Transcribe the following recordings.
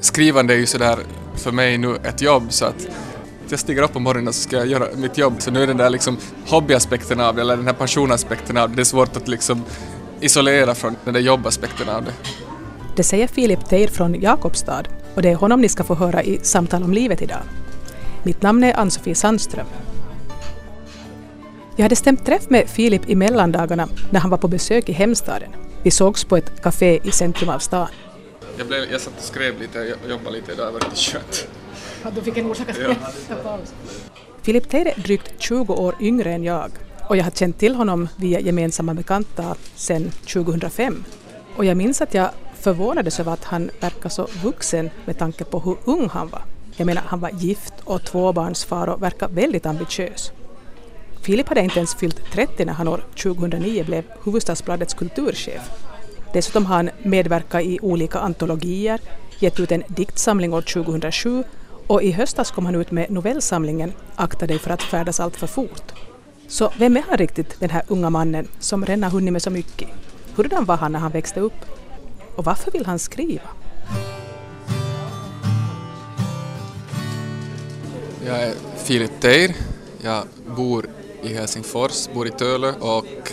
skrivande är ju sådär för mig nu ett jobb så att jag stiger upp på morgonen och så ska jag göra mitt jobb så nu är den där liksom hobbyaspekten av det eller den här passionaspekten av det, det är svårt att liksom isolera från den där jobbaspekten av det. Det säger Filip Teir från Jakobstad och det är honom ni ska få höra i Samtal om livet idag. Mitt namn är Ann-Sofie Sandström. Jag hade stämt träff med Filip i mellandagarna när han var på besök i hemstaden. Vi sågs på ett café i centrum av stan. Jag, blev, jag satt och skrev lite och jobbade lite idag, det var lite skönt. Ja, du fick en orsak att paus. Filip Teir är drygt 20 år yngre än jag och jag har känt till honom via gemensamma bekanta sedan 2005. Och jag minns att jag förvånades över att han verkar så vuxen med tanke på hur ung han var. Jag menar, han var gift och tvåbarnsfar och verkar väldigt ambitiös. Filip hade inte ens fyllt 30 när han år 2009 blev Hufvudstadsbladets kulturchef. Dessutom har han medverkat i olika antologier, gett ut en diktsamling år 2007 och i höstas kom han ut med novellsamlingen Akta dig för att färdas allt för fort. Så vem är han riktigt, den här unga mannen som redan har hunnit med så mycket? Hurdan var han när han växte upp? Och varför vill han skriva? Jag är Filip Teir, jag bor i Helsingfors, bor i Töle och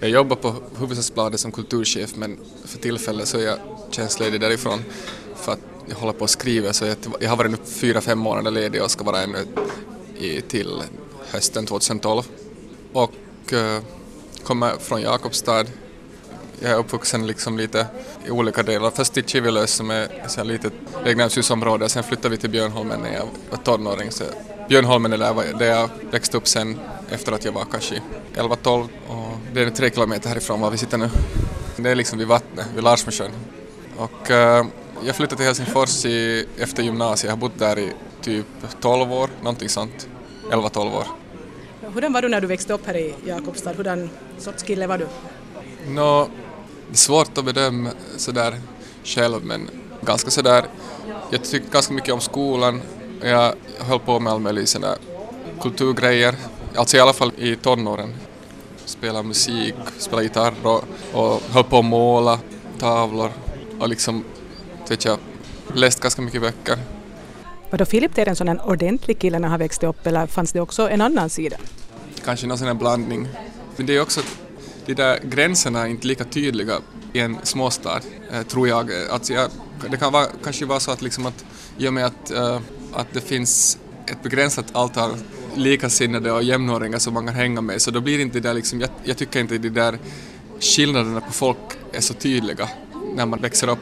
jag jobbar på Hufvudstadsbladet som kulturchef men för tillfället så är jag tjänstledig därifrån för att jag håller på att skriva så jag, jag har varit nu fyra, fem månader ledig och ska vara ännu i, till hösten 2012 och eh, kommer från Jakobstad. Jag är uppvuxen liksom lite i olika delar. Först i Kivilös som är ett litet Regnämshusområde, sen flyttade vi till Björnholmen när jag var tonåring. Så Björnholmen är där, där jag växte upp sen efter att jag var kanske 11-12 och det är tre kilometer härifrån var vi sitter nu. Det är liksom vid vattnet, vid Larsmosjön. Och uh, jag flyttade till Helsingfors i, efter gymnasiet, jag har bott där i typ 12 år, någonting sånt. 11-12 år. Hurdan var du när du växte upp här i Jakobstad? Hurdan sorts kille var du? Nå, det är svårt att bedöma sådär själv men ganska sådär, jag tyckte ganska mycket om skolan. Jag höll på med all möjlig sådär kulturgrejer, alltså i alla fall i tonåren. Spela musik, spela gitarr och, och höll på att måla tavlor och liksom, vet jag, läst ganska mycket böcker. Var då Filip en sån en ordentlig kille när han växte upp eller fanns det också en annan sida? Kanske någon sån här blandning. Men det är också att de där gränserna är inte lika tydliga i en småstad, eh, tror jag. Alltså jag det kan vara, kanske vara så att, liksom att i och med att, uh, att det finns ett begränsat antal likasinnade och jämnåringar som man kan hänga med så då blir inte det där liksom, jag, jag tycker inte de där skillnaderna på folk är så tydliga när man växer upp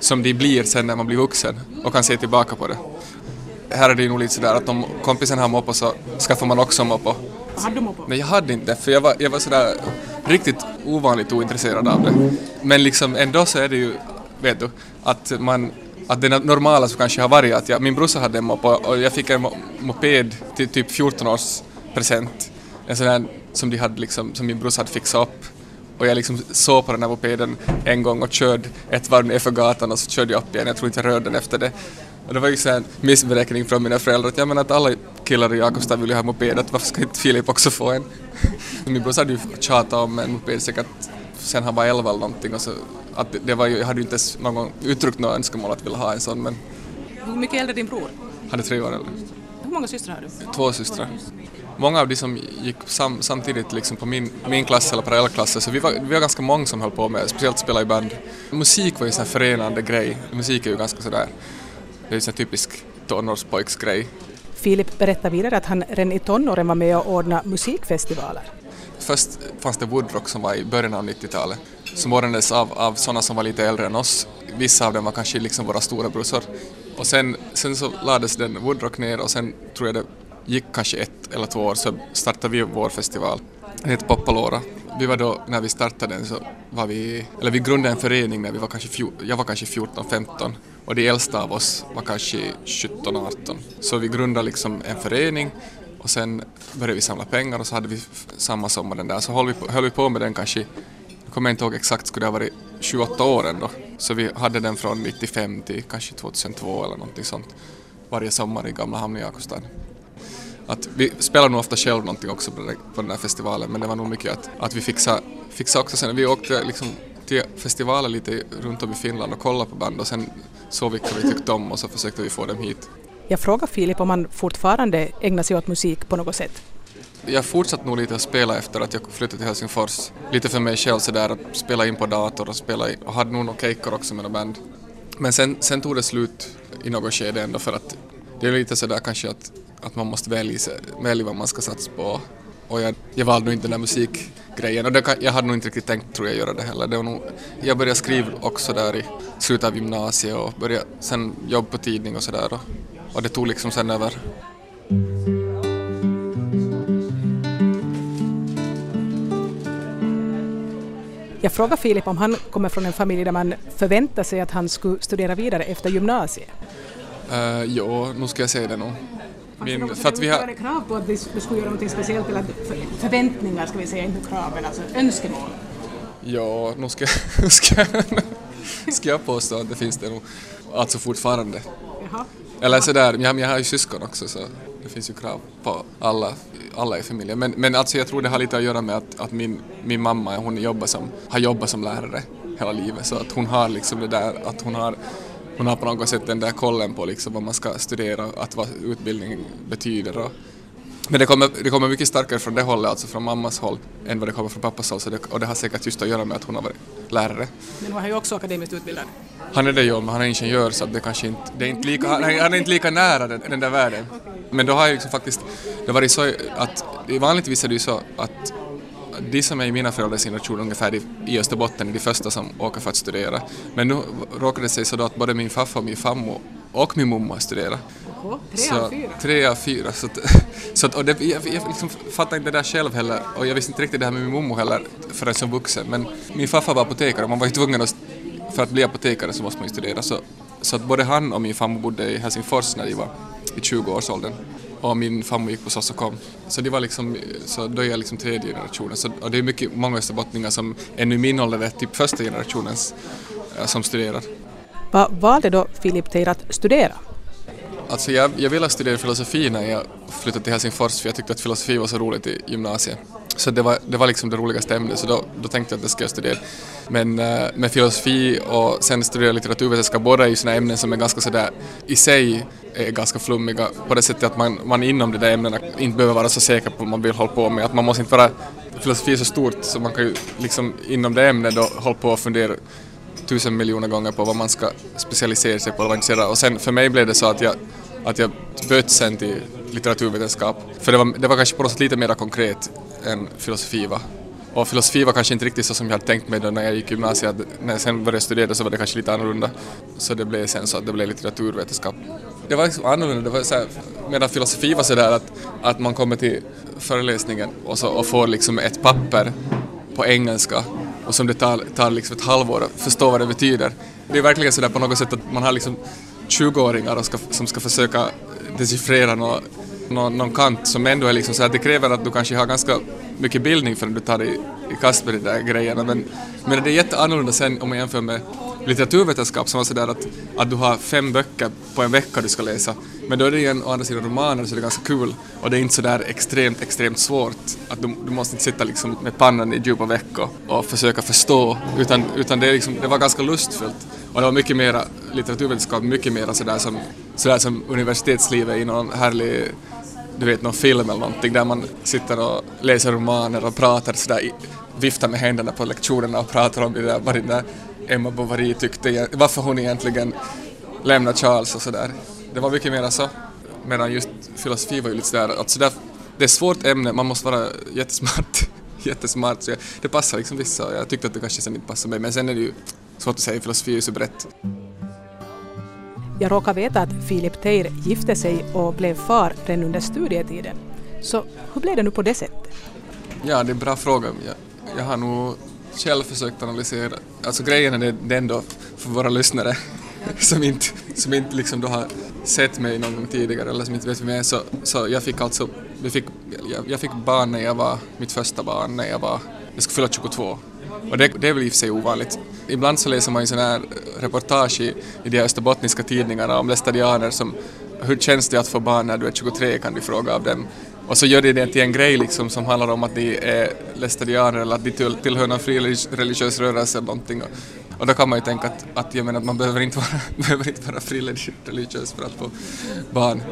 som de blir sen när man blir vuxen och kan se tillbaka på det här är det ju nog lite sådär att om kompisen har moppo så skaffar man också moppo. Hade du moppo? Nej, jag hade inte för jag var, jag var sådär riktigt ovanligt ointresserad av det. Men liksom ändå så är det ju, vet du, att man att det normala så kanske har varit att jag, min brorsa hade en moped och jag fick en moped till typ 14 års present. En sån där som de hade liksom, som min brorsa hade fixat upp. Och jag liksom såg på den här mopeden en gång och körde ett varv nerför gatan och så körde jag upp igen. Jag tror inte jag rörde den efter det. Och det var ju en missberäkning från mina föräldrar att jag menar att alla killar i Jakobstad vill ju ha moped, att varför ska inte Filip också få en? Min brorsa hade ju tjatat om en moped säkert sen han var 11 eller någonting och så att det var ju, jag hade ju inte ens någon gång uttryckt något önskemål att vilja ha en sån men... Hur mycket äldre är din bror? Han är tre år äldre. Hur många systrar har du? Två systrar. Många av de som gick sam, samtidigt liksom på min, min klass eller parallellklasser så vi var, vi var ganska många som höll på med, speciellt spela i band. Musik var ju en förenande grej. Musik är ju ganska sådär det är en typisk tonårspojksgrej. Filip berättar vidare att han redan i tonåren var med och ordnade musikfestivaler. Först fanns det Woodrock som var i början av 90-talet som ordnades av, av sådana som var lite äldre än oss. Vissa av dem var kanske liksom våra stora brorsor. Och sen, sen så lades den Woodrock ner och sen tror jag det gick kanske ett eller två år så startade vi vår festival. Den heter Poppalora. Vi var då, när vi startade den så var vi, eller vi grundade en förening när vi var kanske, jag var kanske 14-15 och de äldsta av oss var kanske 17-18. Så vi grundade liksom en förening och sen började vi samla pengar och så hade vi samma sommar den där. Så höll vi på, höll vi på med den kanske, jag kommer inte ihåg exakt, skulle det ha varit 28 år ändå. Så vi hade den från 95 till kanske 2002 eller någonting sånt. Varje sommar i Gamla Hamn i Jakobstad. Att vi spelade nog ofta själv någonting också på den, på den här festivalen men det var nog mycket att, att vi fixade, fixade också sen, vi åkte liksom till festivaler lite runt om i Finland och kollade på band och sen såg vilka vi tyckte om och så försökte vi få dem hit. Jag frågade Filip om han fortfarande ägnar sig åt musik på något sätt. Jag fortsatte nog lite att spela efter att jag flyttade till Helsingfors. Lite för mig själv sådär att spela in på dator och spela in, och hade nog några kejkor också med några band. Men sen, sen tog det slut i något skede ändå för att det är lite sådär kanske att, att man måste välja, välja vad man ska satsa på. Och jag, jag valde nog inte den där musikgrejen och det, jag hade nog inte riktigt tänkt tror jag göra det heller. Det var nog, jag började skriva också där i slutet av gymnasiet och började sen jobba på tidning och sådär och, det tog liksom sen över. Jag frågade Filip om han kommer från en familj där man förväntar sig att han skulle studera vidare efter gymnasiet. Uh, jo, nu ska jag säga det nog. Min, för att vi har... krav på att du skulle göra något speciellt eller förväntningar ska vi säga, inte krav men alltså önskemål? Ja, nu ska, ska, ska jag påstå att det finns det nog. Alltså fortfarande. Jaha. Eller sådär, jag, jag har ju syskon också så det finns ju krav på alla, alla i familjen. Men, men alltså jag tror det har lite att göra med att, att min, min mamma hon jobbar som, har jobbat som lärare hela livet så att hon har liksom det där att hon har hon har på något sätt den där kollen på liksom vad man ska studera, att vad utbildning betyder. Och, men det kommer, det kommer mycket starkare från det hållet, alltså från mammas håll, än vad det kommer från pappas håll. Så det, och det har säkert just att göra med att hon har varit lärare. Men hon är ju också akademiskt utbildad. Han är det ju, men han är ingenjör så det kanske inte, det är inte lika, han, är, han är inte lika nära den, den där världen. Men då har jag liksom faktiskt, det har varit så att, vanligtvis är det ju så att de som är i mina föräldrars generation ungefär i Österbotten är de första som åker för att studera. Men nu råkade det sig så då att både min farfar och min farmor och min mamma studerar. tre av fyra? Tre av fyra. Så, att, så att, och det, jag, jag liksom fattar inte det där själv heller och jag visste inte riktigt det här med min mamma heller förrän som vuxen. Men min farfar var apotekare och man var ju tvungen att, för att bli apotekare så måste man ju studera. Så, så att både han och min farmor bodde i Helsingfors när de var i 20-årsåldern och min farmor gick på Sossokom. Så det var liksom, så då är jag liksom tredje generationen. Så, och det är mycket, många österbottningar som ännu i min ålder är typ första generationens äh, som studerar. Vad valde då Filip Teir att studera? Alltså jag, jag ville studera filosofi när jag flyttade till Helsingfors för jag tyckte att filosofi var så roligt i gymnasiet. Så det var, det var liksom det roligaste ämnet så då, då tänkte jag att det ska jag studera. Men eh, med filosofi och sen studera litteraturvetenskap, båda är ju sådana ämnen som är ganska sådär i sig är ganska flummiga på det sättet att man, man inom de där ämnena inte behöver vara så säker på vad man vill hålla på med. Att man måste inte vara, filosofi är så stort så man kan ju liksom inom det ämnet då hålla på och fundera tusen miljoner gånger på vad man ska specialisera sig på eller avancera Och sen för mig blev det så att jag, att jag bytte sen till litteraturvetenskap. För det var, det var kanske på något sätt lite mer konkret än filosofi var. Och filosofi var kanske inte riktigt så som jag hade tänkt mig då när jag gick gymnasiet. När jag sen började studera så var det kanske lite annorlunda. Så det blev sen så att det blev litteraturvetenskap. Det var liksom annorlunda, det var så här, medan filosofi var sådär att, att man kommer till föreläsningen och, så, och får liksom ett papper på engelska och som det tar, tar liksom ett halvår att förstå vad det betyder. Det är verkligen sådär på något sätt att man har liksom 20-åringar ska, som ska försöka dechiffrera något någon, någon kant som ändå är liksom så att det kräver att du kanske har ganska mycket bildning förrän du tar dig i kast med de där grejerna. Men, men det är jätteannorlunda sen om man jämför med litteraturvetenskap som var sådär att, att du har fem böcker på en vecka du ska läsa. Men då är det igen å andra sidan romaner så det är ganska kul. Och det är inte så där extremt, extremt svårt att du, du måste inte sitta liksom med pannan i djupa veckor och försöka förstå utan, utan det, är liksom, det var ganska lustfyllt. Och det var mycket mera litteraturvetenskap, mycket mera sådär som, sådär som universitetslivet i någon härlig du vet någon film eller någonting där man sitter och läser romaner och pratar sådär, viftar med händerna på lektionerna och pratar om det där, vad den där Emma Bovary tyckte, varför hon egentligen lämnade Charles och sådär. Det var mycket mer så. Medan just filosofi var ju lite sådär sådär, det är ett svårt ämne, man måste vara jättesmart, jättesmart så jag, det passar liksom vissa jag tyckte att det kanske sen inte passade mig men sen är det ju svårt att säga, filosofi är ju så brett. Jag råkar veta att Filip Teir gifte sig och blev far redan under studietiden. Så hur blev det nu på det sättet? Ja, det är en bra fråga. Jag, jag har nog själv försökt analysera, alltså grejen är det ändå för våra lyssnare som inte, som inte liksom då har sett mig någon gång tidigare eller som inte vet vem jag är så, så jag fick alltså, vi fick, jag, jag fick barn när jag var, mitt första barn när jag var, jag skulle fylla 22 och det, det är väl i och för sig ovanligt. Ibland så läser man ju sådana här reportage i, i de österbottniska tidningarna om lästadianer som hur känns det att få barn när du är 23 kan du fråga av dem. Och så gör de det till en grej liksom som handlar om att de är lästadianer eller att de tillhör någon fri religiös rörelse eller någonting. Och, då kan man ju tänka att, att, jag menar, att man behöver inte vara, behöver inte vara fri religiös för att få barn.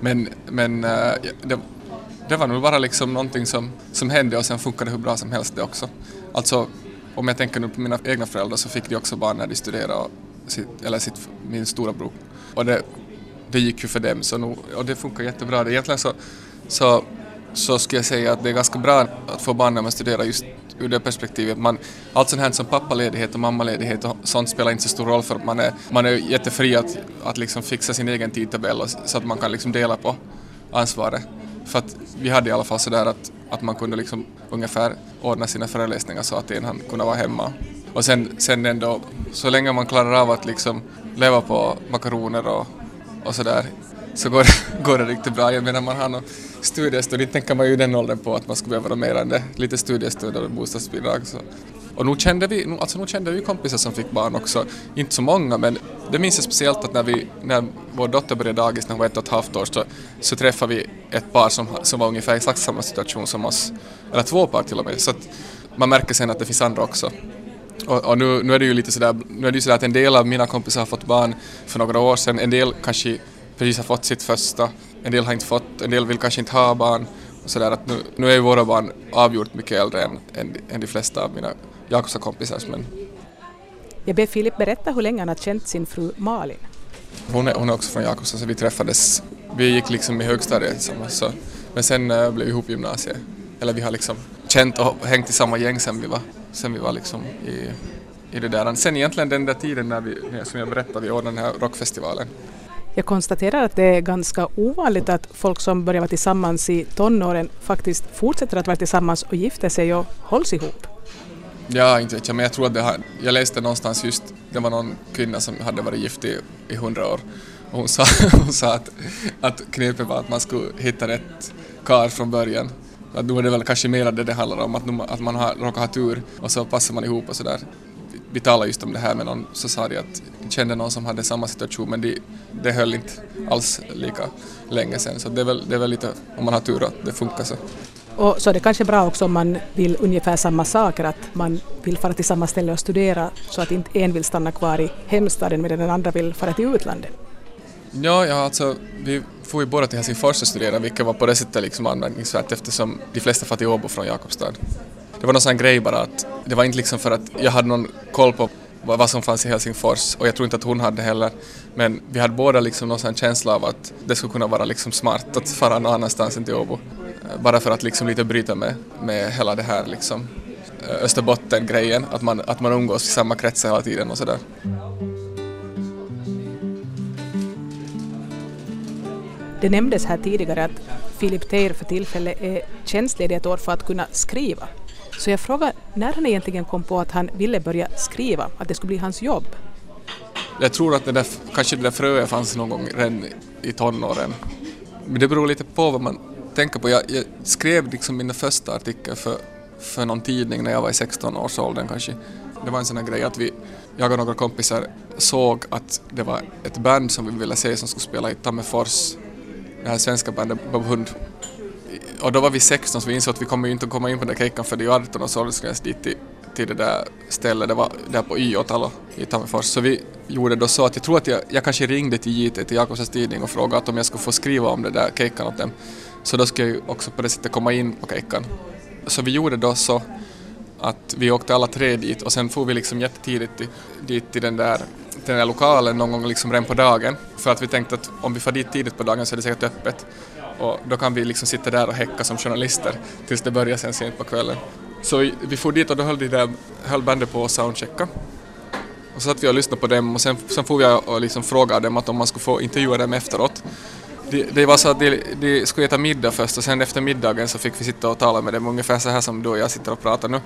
Men, men eh, det, det var nog bara liksom någonting som, som hände och sen funkade hur bra som helst det också. Alltså, om jag tänker nu på mina egna föräldrar så fick de också barn när de studerade, sitt, eller sitt, min stora bror. Och det, det gick ju för dem så nu, och det funkar jättebra. Egentligen så, så, så skulle jag säga att det är ganska bra att få barn när man studerar just ur det perspektivet. Man, allt sånt här som pappaledighet och mammaledighet och sånt spelar inte så stor roll för man är, man är jättefri att, att liksom fixa sin egen tidtabell och, så att man kan liksom dela på ansvaret. För att vi hade i alla fall sådär att, att man kunde liksom ungefär ordna sina föreläsningar så att en han kunde vara hemma. Och sen, sen ändå, så länge man klarar av att liksom leva på makaroner och, och sådär så går det, går det riktigt bra. Jag menar man har någon studiestöd, inte tänker man ju i den åldern på att man skulle behöva mer än det. Lite studiestöd och bostadsbidrag. Så. Och nu kände, vi, alltså nu kände vi kompisar som fick barn också, inte så många men det minns jag speciellt att när, vi, när vår dotter började dagis när hon var ett och ett halvt år så, så träffade vi ett par som, som var ungefär i exakt samma situation som oss, eller två par till och med. Så att man märker sen att det finns andra också. Och, och, nu, nu är det ju lite sådär, nu är det ju sådär att en del av mina kompisar har fått barn för några år sedan, en del kanske precis har fått sitt första, en del har inte fått, en del vill kanske inte ha barn. Och sådär att nu, nu är ju våra barn avgjort mycket äldre än, än, än de flesta av mina Jakobs kompisars. Men... Jag ber Filip berätta hur länge han har känt sin fru Malin. Hon är, hon är också från Jakobstad så vi träffades, vi gick liksom i högstadiet tillsammans så, men sen äh, blev vi ihop i gymnasiet. Eller vi har liksom känt och hängt i samma gäng sen vi var, sen vi var liksom i, i det där. Sen egentligen den där tiden när vi, som jag berättade, vi ordnade den här rockfestivalen. Jag konstaterar att det är ganska ovanligt att folk som börjar vara tillsammans i tonåren faktiskt fortsätter att vara tillsammans och gifter sig och hålls ihop. Ja, inte vet jag, men jag tror att det här, jag läste någonstans just, det var någon kvinna som hade varit gift i, i hundra år och hon sa, hon sa att, att knepet var att man skulle hitta rätt kar från början. Att nu är det väl kanske mer det det handlar om, att, nu, att man har, råkar ha tur och så passar man ihop och sådär. Vi talade just om det här med någon, så sa de att kände någon som hade samma situation men det de höll inte alls lika länge sen så det är väl, det är väl lite, om man har tur att det funkar så. Och så är det kanske bra också om man vill ungefär samma saker, att man vill fara till samma ställe och studera så att inte en vill stanna kvar i hemstaden medan den andra vill fara till utlandet. Ja, ja alltså vi får ju båda till Helsingfors och studera vilket var på det sättet liksom anmärkningsvärt eftersom de flesta far till Åbo från Jakobstad. Det var någon sån grej bara att det var inte liksom för att jag hade någon koll på vad som fanns i Helsingfors och jag tror inte att hon hade heller. Men vi hade båda liksom någon sån känsla av att det skulle kunna vara liksom smart att fara någon annanstans än till Åbo. Eh, bara för att liksom lite bryta med, med hela det här liksom eh, Österbotten-grejen, att man, att man umgås i samma kretsar hela tiden och sådär. Det nämndes här tidigare att Filip Teir för tillfället är tjänstledig ett år för att kunna skriva. Så jag frågade när han egentligen kom på att han ville börja skriva, att det skulle bli hans jobb. Jag tror att det där, kanske det där fröet fanns någon gång redan i tonåren. Men det beror lite på vad man tänker på. Jag, jag skrev liksom mina första artiklar för, för någon tidning när jag var i 16-årsåldern kanske. Det var en sån här grej att vi, jag och några kompisar såg att det var ett band som vi ville se som skulle spela i Tammerfors, det här svenska bandet Bob Hund och då var vi 16 så vi insåg att vi kommer ju inte att komma in på den där kejkan för det är ju 18 års åldersgräns dit till, till det där stället, det var där på Y8 i Tammerfors. Så vi gjorde då så att jag tror att jag, jag kanske ringde till JT, till Jakobsens tidning och frågade om jag skulle få skriva om det där kejkan åt dem. Så då skulle jag ju också på det sättet komma in på kejkan. Så vi gjorde då så att vi åkte alla tre dit och sen får vi liksom jättetidigt till, dit till den där, den där lokalen någon gång liksom redan på dagen för att vi tänkte att om vi får dit tidigt på dagen så är det säkert öppet och då kan vi liksom sitta där och häcka som journalister tills det börjar sen sent på kvällen. Så vi får dit och då höll, de där, höll bandet på att soundchecka. Och så satt vi och lyssnade på dem och sen, sen får jag och liksom fråga dem att om man skulle få intervjua dem efteråt. Det, de var så att de, de skulle äta middag först och sen efter middagen så fick vi sitta och tala med dem ungefär så här som du och jag sitter och pratar nu.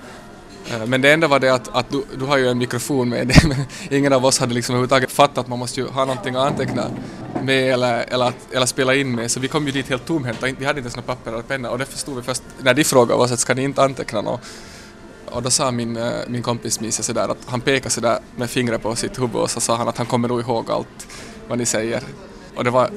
Eh, men det enda var det att, att du, du har ju en mikrofon med dig, men ingen av oss hade liksom överhuvudtaget fattat att man måste ju ha någonting att anteckna med eller, eller, eller spela in med, så vi kom ju dit helt tomhänta, vi hade inte ens några papper eller penna och det förstod vi först när de frågade oss att ska ni inte anteckna något? Och då sa min, eh, min kompis Misa sådär att han pekade sådär med fingret på sitt huvud och så sa han att han kommer nog ihåg allt vad ni säger. Och det var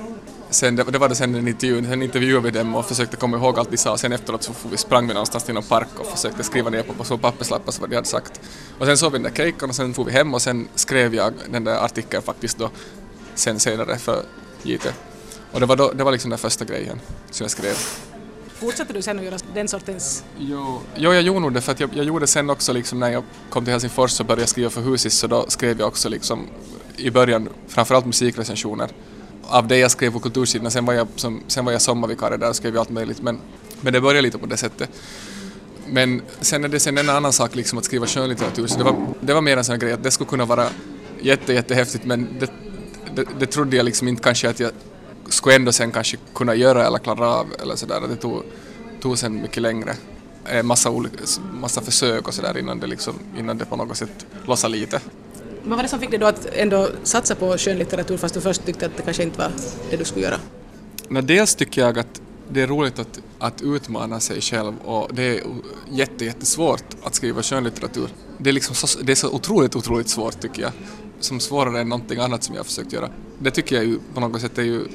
sen, det, det var det sen en intervju, sen intervjuade vi dem och försökte komma ihåg allt de sa och sen efteråt så vi sprang vi någonstans till någon park och försökte skriva ner på, på papperslappar vad de hade sagt. Och sen såg vi den där caken och sen får vi hem och sen skrev jag den där artikeln faktiskt då sen senare för JT. Och det var, då, det var liksom den första grejen som jag skrev. Fortsatte du sen att göra den sortens... Jo, jo jag gjorde nog det för att jag, jag gjorde sen också liksom när jag kom till Helsingfors och började skriva för Husis så då skrev jag också liksom i början framförallt musikrecensioner. Av det jag skrev på kultursidorna, sen var jag, som, sen var jag sommarvikarie där och skrev allt möjligt men, men det började lite på det sättet. Men sen är det sen en annan sak liksom att skriva skönlitteratur så det var, det var mer en sån grej att det skulle kunna vara jätte, jättehäftigt men det, det, det trodde jag liksom inte kanske att jag skulle ändå sen kanske kunna göra eller klara av eller sådär. Det tog, tog sen mycket längre. En massa, olika, massa försök och sådär innan det liksom, innan det på något sätt lossade lite. Vad var det som fick dig då att ändå satsa på skönlitteratur fast du först tyckte att det kanske inte var det du skulle göra? Men dels tycker jag att det är roligt att, att utmana sig själv och det är jätte, jättesvårt att skriva skönlitteratur. Det är, liksom så, det är så otroligt, otroligt svårt tycker jag. Som svårare än någonting annat som jag har försökt göra. Det tycker jag ju på något sätt är ju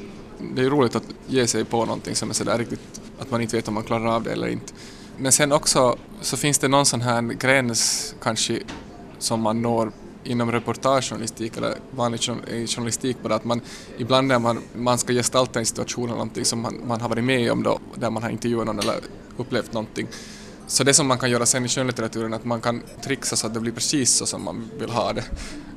det är roligt att ge sig på någonting som är sådär riktigt att man inte vet om man klarar av det eller inte. Men sen också så finns det någon sån här gräns kanske som man når inom reportagejournalistik eller vanlig eh, journalistik bara att man ibland när man, man ska gestalta en situation eller någonting som man, man har varit med om då, där man har intervjuat någon eller upplevt någonting. Så det som man kan göra sen i skönlitteraturen är att man kan trixa så att det blir precis så som man vill ha det.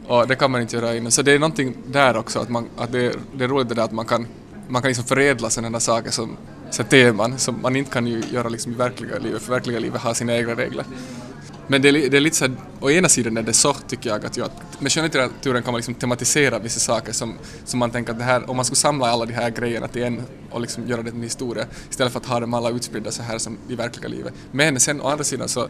Och det kan man inte göra innan. Så det är någonting där också, att, man, att det, det är roligt det där att man kan man kan liksom förädla sådana saker som så teman som man inte kan ju göra liksom i verkliga livet, för verkliga livet har sina egna regler. Men det är, det är lite så här, å ena sidan är det så tycker jag att jag, med skönlitteraturen kan man liksom tematisera vissa saker som, som man tänker att det här, om man skulle samla alla de här grejerna till en och liksom göra det till en historia istället för att ha dem alla utspridda så här som i verkliga livet. Men sen å andra sidan så,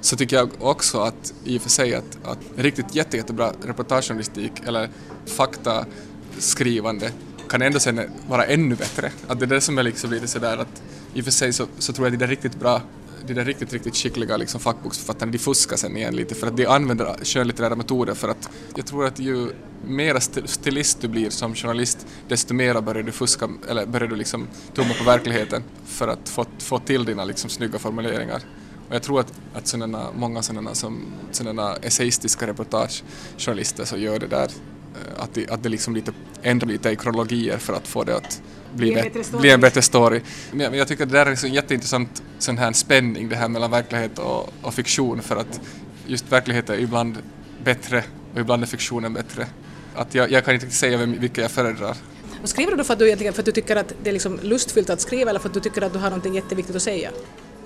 så tycker jag också att i och för sig att, att riktigt jätte, jättebra reportagejournalistik eller faktaskrivande kan ändå sen vara ännu bättre. Att det är det som är liksom lite sådär att i och för sig så, så tror jag att det är riktigt bra de där riktigt, riktigt skickliga liksom fackboksförfattarna, de fuskar sen igen lite för att de använder skönlitterära metoder för att jag tror att ju mera stilist du blir som journalist, desto mera börjar du fuska, eller börjar du liksom tumma på verkligheten för att få, få till dina liksom snygga formuleringar. Och jag tror att, att sådana, många sådana, som, sådana essäistiska reportagejournalister så gör det där eh, att det, att det liksom lite ändrar lite i kronologier för att få det att bli, bli, bli en bättre story. Men jag tycker att det där är en jätteintressant sån här spänning det här mellan verklighet och, och fiktion för att just verkligheten är ibland bättre och ibland är fiktionen bättre. Att jag, jag kan inte säga vilka jag föredrar. Och skriver du för att du, egentligen, för att du tycker att det är liksom lustfyllt att skriva eller för att du tycker att du har något jätteviktigt att säga?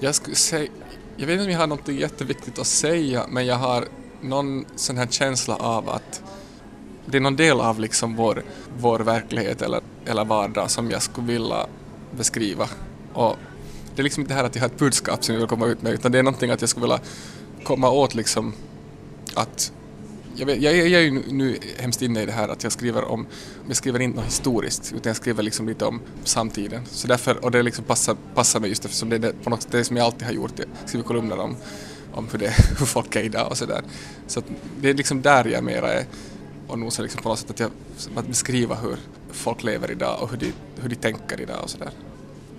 Jag skulle säga, jag vet inte om jag har något jätteviktigt att säga men jag har någon sån här känsla av att det är någon del av liksom vår, vår verklighet eller, eller vardag som jag skulle vilja beskriva. Och det är liksom inte det här att jag har ett budskap som jag vill komma ut med utan det är någonting att jag skulle vilja komma åt liksom att jag, vet, jag, jag är ju nu hemskt inne i det här att jag skriver om, jag skriver inte något historiskt utan jag skriver liksom lite om samtiden. Så därför, och det liksom passar, passar mig just eftersom det är det, på något det som jag alltid har gjort, jag skriver kolumner om, om hur, det, hur folk är idag och sådär. Så det är liksom där jag mera är och nosa liksom på något sätt att, jag, att beskriva hur folk lever idag och hur de, hur de tänker idag och sådär.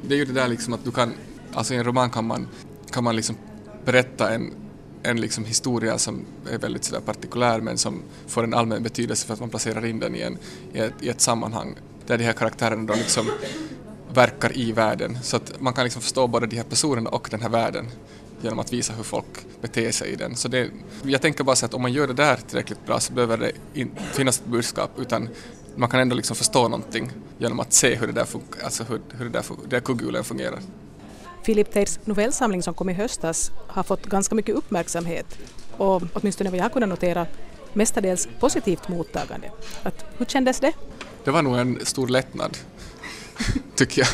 Det är ju det där liksom att du kan, alltså i en roman kan man, kan man liksom berätta en, en liksom historia som är väldigt sådär partikulär men som får en allmän betydelse för att man placerar in den i, en, i, ett, i ett sammanhang där de här karaktärerna då liksom verkar i världen så att man kan liksom förstå både de här personerna och den här världen genom att visa hur folk beter sig i den. Så det, jag tänker bara så att om man gör det där tillräckligt bra så behöver det inte finnas ett budskap utan man kan ändå liksom förstå någonting genom att se hur det där, funkar, alltså hur, hur det där, där kugghjulen fungerar. Philip Teirs novellsamling som kom i höstas har fått ganska mycket uppmärksamhet och åtminstone vad jag kunnat notera mestadels positivt mottagande. Att, hur kändes det? Det var nog en stor lättnad, tycker jag.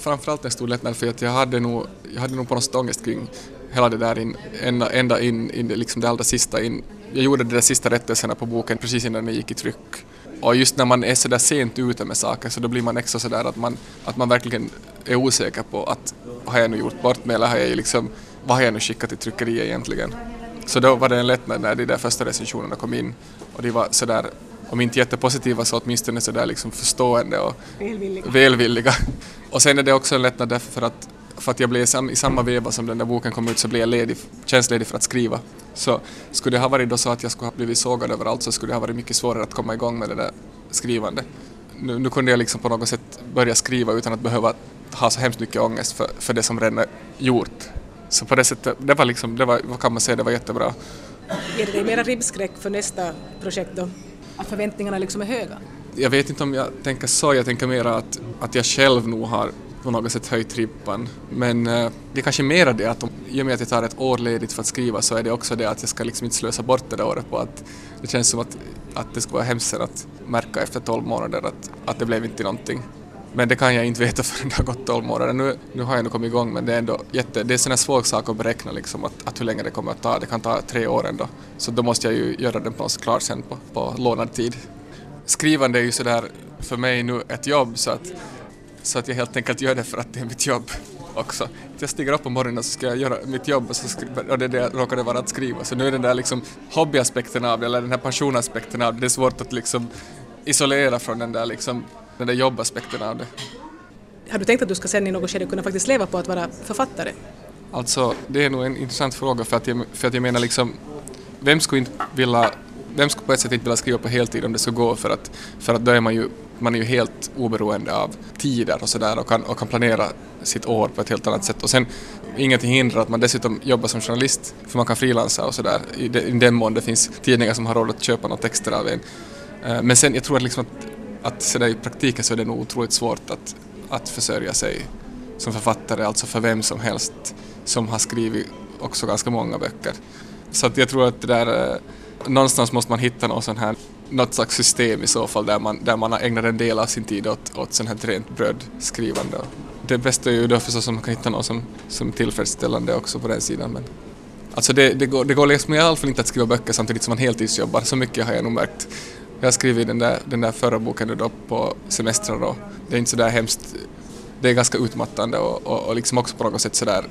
Framförallt en stor lättnad för att jag hade nog, jag hade nog på något sätt ångest kring hela det där in, ända, ända in, in liksom det allra sista in. Jag gjorde de där sista rättelserna på boken precis innan den gick i tryck. Och just när man är sådär sent ute med saker så då blir man extra sådär att man, att man verkligen är osäker på att har jag nu gjort bort mig eller har jag liksom, vad har jag nu skickat till tryckeriet egentligen? Så då var det en lättnad när de där första recensionerna kom in och de var sådär om inte jättepositiva så åtminstone sådär liksom förstående och Välvilliga. välvilliga. Och sen är det också en lättnad därför för att, för att jag blev i, sam, i samma veva som den där boken kom ut så blev jag ledig, tjänstledig för att skriva. Så skulle det ha varit då så att jag skulle ha blivit sågad överallt så skulle det ha varit mycket svårare att komma igång med det där skrivande. Nu, nu kunde jag liksom på något sätt börja skriva utan att behöva ha så hemskt mycket ångest för, för det som redan är gjort. Så på det sättet, det var liksom, det var, vad kan man säga, det var jättebra. Ger det dig mera ribbskräck för nästa projekt då? Att förväntningarna liksom är höga? Jag vet inte om jag tänker så, jag tänker mer att, att jag själv nog har på något sätt höjt ribban. Men eh, det är kanske mera det att om, i och med att jag tar ett år ledigt för att skriva så är det också det att jag ska liksom inte slösa bort det där året på att det känns som att, att det skulle vara hemskt sen att märka efter 12 månader att, att det blev inte någonting. Men det kan jag inte veta förrän det har gått 12 månader. Nu, nu har jag nog kommit igång men det är ändå jätte, det är en sån här svår sak att beräkna liksom att, att hur länge det kommer att ta. Det kan ta tre år ändå. Så då måste jag ju göra den på något klart sen på, på lånad tid. Skrivande är ju sådär för mig nu ett jobb så att, så att jag helt enkelt gör det för att det är mitt jobb också. Jag stiger upp på morgonen och så ska jag göra mitt jobb och, så skri- och det, det råkar det vara att skriva. Så nu är den där liksom hobbyaspekten av det, eller den här passionaspekten av det, det är svårt att liksom isolera från den där liksom den där jobbaspekten av det. Har du tänkt att du ska sen i något skede kunna faktiskt leva på att vara författare? Alltså, det är nog en intressant fråga för att jag, för att jag menar liksom, vem skulle inte vilja, vem skulle på ett sätt inte vilja skriva på heltid om det skulle gå för att, för att då är man ju, man är ju helt oberoende av tider och sådär och kan, och kan planera sitt år på ett helt annat sätt och sen ingenting hindrar att man dessutom jobbar som journalist för man kan frilansa och sådär i, de, i den mån det finns tidningar som har råd att köpa några texter av en. Eh, men sen jag tror att liksom att, att sådär i praktiken så är det nog otroligt svårt att, att försörja sig som författare, alltså för vem som helst som har skrivit också ganska många böcker. Så att jag tror att det där, eh, någonstans måste man hitta någon sån här, något slags system i så fall där man, där man ägnar en del av sin tid åt, åt sån här rent brödskrivande. Det bästa är ju då förstås om man kan hitta något som, som är tillfredsställande också på den sidan. Men, alltså det, det, går, det går liksom i alla fall inte att skriva böcker samtidigt som man heltidsjobbar, så mycket har jag nog märkt. Jag har skrivit den där, den där förra boken nu då på semestrar och det är inte så där hemskt, det är ganska utmattande och, och, och liksom också på något sätt sådär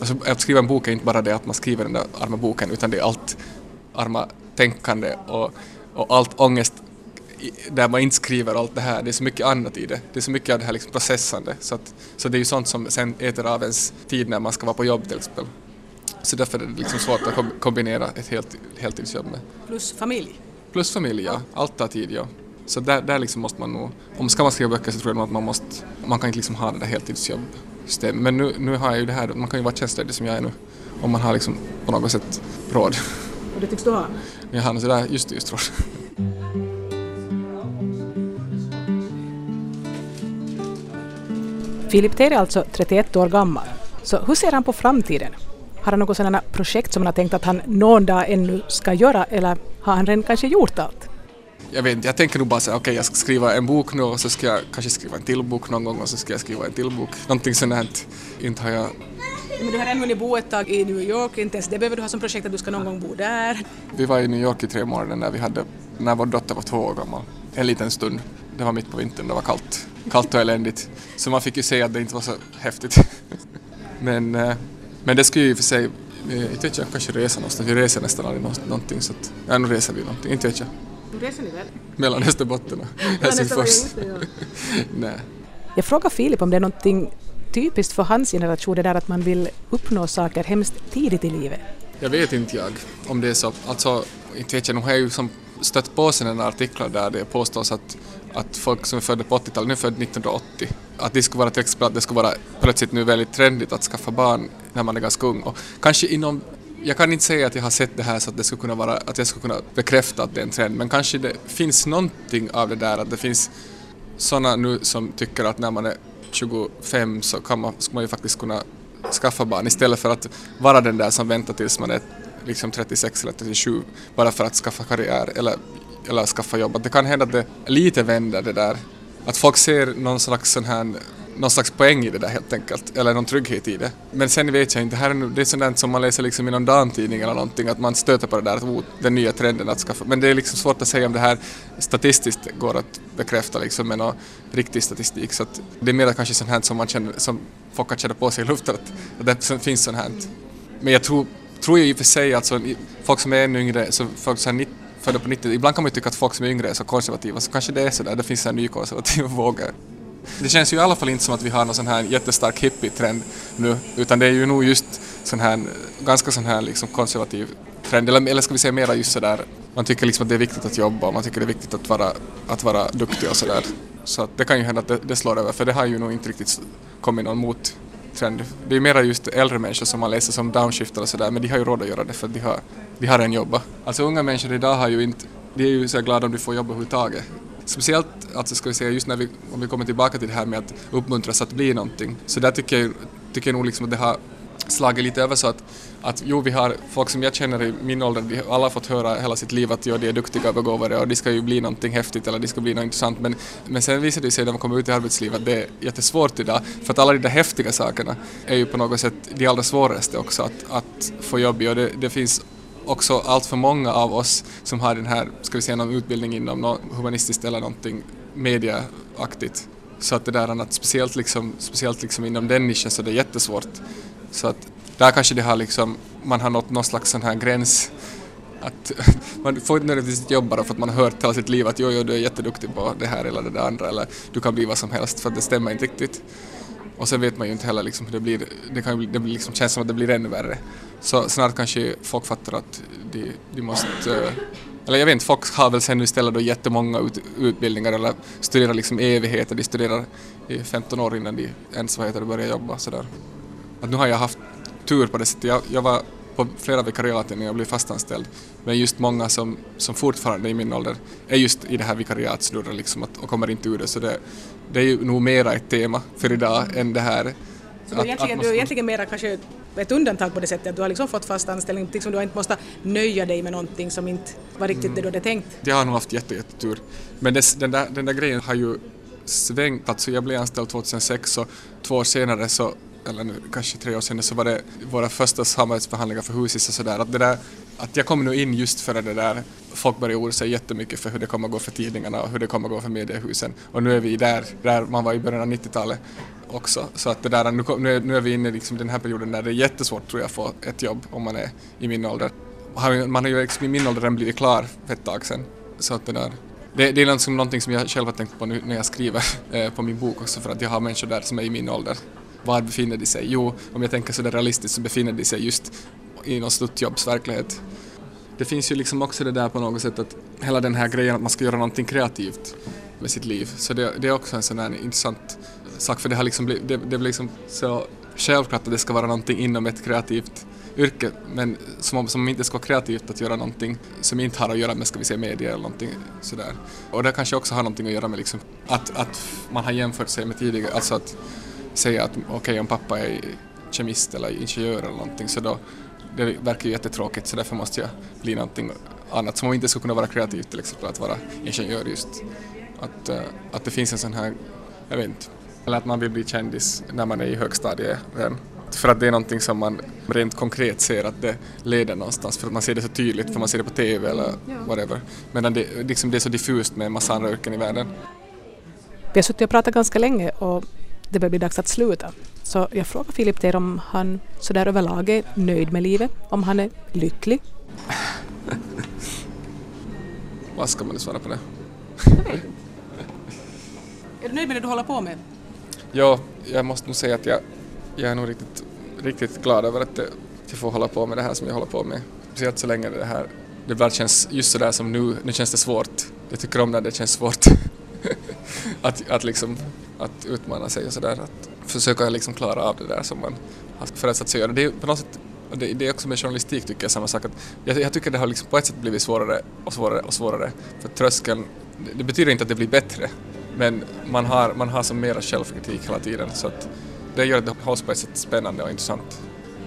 Alltså, att skriva en bok är inte bara det att man skriver den där arma boken utan det är allt arma tänkande och, och allt ångest där man inte skriver allt det här. Det är så mycket annat i det. Det är så mycket av det här liksom processande. Så, att, så det är ju sånt som sen äter av ens tid när man ska vara på jobb till exempel. Så därför är det liksom svårt att kom- kombinera ett helt, heltidsjobb med. Plus familj. Plus familj, ja. Allt tar tid, ja. Så där, där liksom måste man nog, om ska man skriva böcker så tror jag att man måste, man kan inte liksom ha det där heltidsjobbsystemet. Men nu, nu har jag ju det här, man kan ju vara tjänstledig som jag är nu. Om man har liksom på något sätt råd. Och det tycks du ha? Jag har nog sådär just just råd. Filip Teir är alltså 31 år gammal. Så hur ser han på framtiden? Har han något sådana projekt som han har tänkt att han någon dag ännu ska göra eller har han redan kanske gjort allt? Jag vet inte, jag tänker nog bara säga okej jag ska skriva en bok nu och så ska jag kanske skriva en till bok någon gång och så ska jag skriva en till bok. Någonting sånt här. Inte har jag Men du har ännu hunnit bo ett tag i New York, inte ens det behöver du ha som projekt att du ska någon gång bo där. Vi var i New York i tre månader när vi hade, när vår dotter var två år gammal. En liten stund. Det var mitt på vintern, det var kallt. Kallt och eländigt. Så man fick ju se att det inte var så häftigt. men, eh, men det skulle ju i och för sig, eh, inte vet jag, kanske resa någonstans. Vi reser nästan aldrig nå- någonting så att, ja nu reser vi någonting, inte vet jag. Nu reser ni väl? Mellan Österbotten och Helsingfors. Nej. Jag frågar Filip om det är någonting typiskt för hans generation, det där att man vill uppnå saker hemskt tidigt i livet. Jag vet inte jag om det är så. Alltså, inte vet jag, nog har jag ju som stött på sådana artiklar där det påstås att, att folk som är födda på 80-talet, nu är födda 1980, att det skulle vara till exempel att det skulle vara plötsligt nu väldigt trendigt att skaffa barn när man är ganska ung. Och kanske inom jag kan inte säga att jag har sett det här så att det skulle kunna vara, att jag skulle kunna bekräfta att det är en trend, men kanske det finns någonting av det där att det finns sådana nu som tycker att när man är 25 så kan man, ska man ju faktiskt kunna skaffa barn istället för att vara den där som väntar tills man är liksom 36 eller 37 bara för att skaffa karriär eller, eller skaffa jobb. Att det kan hända att det lite vänder det där. Att folk ser någon slags sån här någon slags poäng i det där helt enkelt, eller någon trygghet i det. Men sen vet jag inte, det här är, det är sånt där som man läser liksom i någon damtidning eller någonting, att man stöter på det där, att oh, den nya trenden att skaffa, men det är liksom svårt att säga om det här statistiskt går att bekräfta liksom med någon riktig statistik, så att det är mer kanske sånt här som man känner, som folk kan känna på sig i luften, att, att det finns sånt här. Men jag tror, tror jag i och för sig, alltså folk som är ännu yngre, så folk så här födda på 90 Ibland kan man ju tycka att folk som är yngre är så konservativa, så kanske det är så där, det finns en ny konservativ våg. Det känns ju i alla fall inte som att vi har någon sån här jättestark hippie-trend nu, utan det är ju nog just sån här, ganska sån här liksom konservativ trend, eller, eller ska vi säga mera just sådär, man tycker liksom att det är viktigt att jobba och man tycker det är viktigt att vara, att vara duktig och sådär. Så att det kan ju hända att det, det slår över, för det har ju nog inte riktigt kommit någon mottrend. Det är ju mera just äldre människor som man läser som downshiftare och sådär, men de har ju råd att göra det för att de har, de har en jobba. Alltså unga människor idag har ju inte, de är ju så glada om de får jobba överhuvudtaget. Speciellt, alltså ska vi säga, just när vi, om vi kommer tillbaka till det här med att uppmuntras att bli någonting, så där tycker jag, tycker jag nog liksom att det har slagit lite över så att, att jo, vi har folk som jag känner i min ålder, de alla har fått höra hela sitt liv att ja, de är duktiga och begåvade och de ska ju bli någonting häftigt eller de ska bli något intressant, men, men sen visar det sig när man kommer ut i arbetslivet att det är jättesvårt idag, för att alla de där häftiga sakerna är ju på något sätt de allra svåraste också att, att få jobb i. Och det, det finns också allt för många av oss som har den här, ska vi säga någon utbildning inom något humanistiskt eller någonting mediaaktigt. Så att det där att speciellt liksom, speciellt liksom inom den nischen så det är jättesvårt. Så att där kanske det har liksom, man har nått någon slags sån här gräns att man får inte nödvändigtvis jobba bara för att man har hört hela sitt liv att jo, jo, du är jätteduktig på det här eller det andra eller du kan bli vad som helst för att det stämmer inte riktigt. Och sen vet man ju inte heller liksom hur det blir, det kan det blir liksom, känns som att det blir ännu värre. Så snart kanske folk fattar att de, de måste, eller jag vet inte, folk har väl sen istället då jättemånga ut, utbildningar eller studerar liksom evigheter, de studerar i 15 år innan de ens vad heter det, börjar jobba sådär. Att nu har jag haft tur på det sättet, jag, jag var på flera vikariat innan jag blev fastanställd. Men just många som, som fortfarande i min ålder är just i det här vikariatsnurret liksom att, och kommer inte ur det. Så det, det är ju nog mera ett tema för idag än det här. Så att, egentligen, att du är egentligen mera kanske ett undantag på det sättet att du har liksom fått fast anställning, liksom du har inte måste nöja dig med någonting som inte var riktigt mm. det du hade tänkt. Jag har nog haft jättetur. Men det, den, där, den där grejen har ju svängt, alltså jag blev anställd 2006 och två år senare så eller nu kanske tre år sedan, så var det våra första samarbetsförhandlingar för Husis och sådär. Att, det där, att jag kom nu in just före det där folk började oroa sig jättemycket för hur det kommer att gå för tidningarna och hur det kommer att gå för mediehusen. Och nu är vi där, där man var i början av 90-talet också. Så att det där, nu, nu, är, nu är vi inne i liksom den här perioden där det är jättesvårt tror jag att få ett jobb om man är i min ålder. Man har ju liksom i min ålder redan blivit klar för ett tag sedan. Så att det där, det, det är liksom någonting som jag själv har tänkt på nu när jag skriver eh, på min bok också för att jag har människor där som är i min ålder var befinner de sig? Jo, om jag tänker sådär realistiskt så befinner de sig just i någon sluttjobbsverklighet. Det finns ju liksom också det där på något sätt att hela den här grejen att man ska göra någonting kreativt med sitt liv. Så det, det är också en sån här intressant sak för det har liksom blivit, det, det blir liksom så självklart att det ska vara någonting inom ett kreativt yrke, men som om, som inte ska vara kreativt att göra någonting som inte har att göra med, ska vi säga, media eller någonting sådär. Och det kanske också har någonting att göra med liksom att, att man har jämfört sig med tidigare, alltså att säga att okej okay, om pappa är kemist eller ingenjör eller någonting så då det verkar ju jättetråkigt så därför måste jag bli någonting annat som om inte skulle kunna vara kreativt till exempel att vara ingenjör just. Att, eh, att det finns en sån här, jag vet inte, eller att man vill bli kändis när man är i högstadiet. För att det är någonting som man rent konkret ser att det leder någonstans för att man ser det så tydligt för man ser det på TV eller whatever. Medan det, liksom det är så diffust med en massa andra yrken i världen. Vi har suttit och pratat ganska länge och det börjar bli dags att sluta. Så jag frågar Filip Ter om han sådär överlag är nöjd med livet, om han är lycklig. Vad ska man svara på det? är du nöjd med det du håller på med? Ja, jag måste nog säga att jag, jag är nog riktigt, riktigt glad över att jag får hålla på med det här som jag håller på med. Speciellt så länge det här, det bara känns just sådär som nu, nu känns det svårt. Jag tycker om när det känns svårt. att, att liksom att utmana sig och sådär. Att försöka liksom klara av det där som man har föresatt sig göra. Det är på något sätt det, det, är också med journalistik tycker jag samma sak. Att jag, jag, tycker det har liksom på ett sätt blivit svårare och svårare och svårare. För tröskeln, det, det betyder inte att det blir bättre, men man har, man har som mera självkritik hela tiden så att det gör att det hålls på ett sätt spännande och intressant.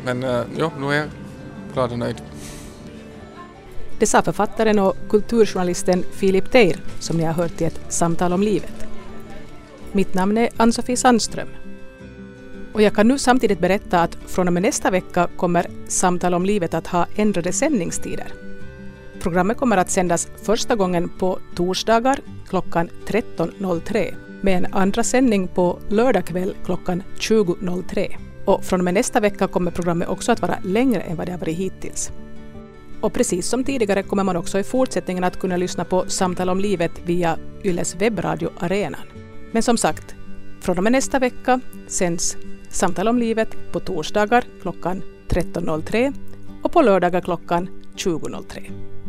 Men eh, ja, nu är jag glad och nöjd. Det sa författaren och kulturjournalisten Filip Teir som ni har hört i ett samtal om livet. Mitt namn är Ann-Sofie Sandström. Och jag kan nu samtidigt berätta att från och med nästa vecka kommer Samtal om livet att ha ändrade sändningstider. Programmet kommer att sändas första gången på torsdagar klockan 13.03 med en andra sändning på lördag kväll klockan 20.03. Och från och med nästa vecka kommer programmet också att vara längre än vad det har varit hittills. Och precis som tidigare kommer man också i fortsättningen att kunna lyssna på Samtal om livet via Yles webbradio Arenan. Men som sagt, från och med nästa vecka sänds Samtal om livet på torsdagar klockan 13.03 och på lördagar klockan 20.03.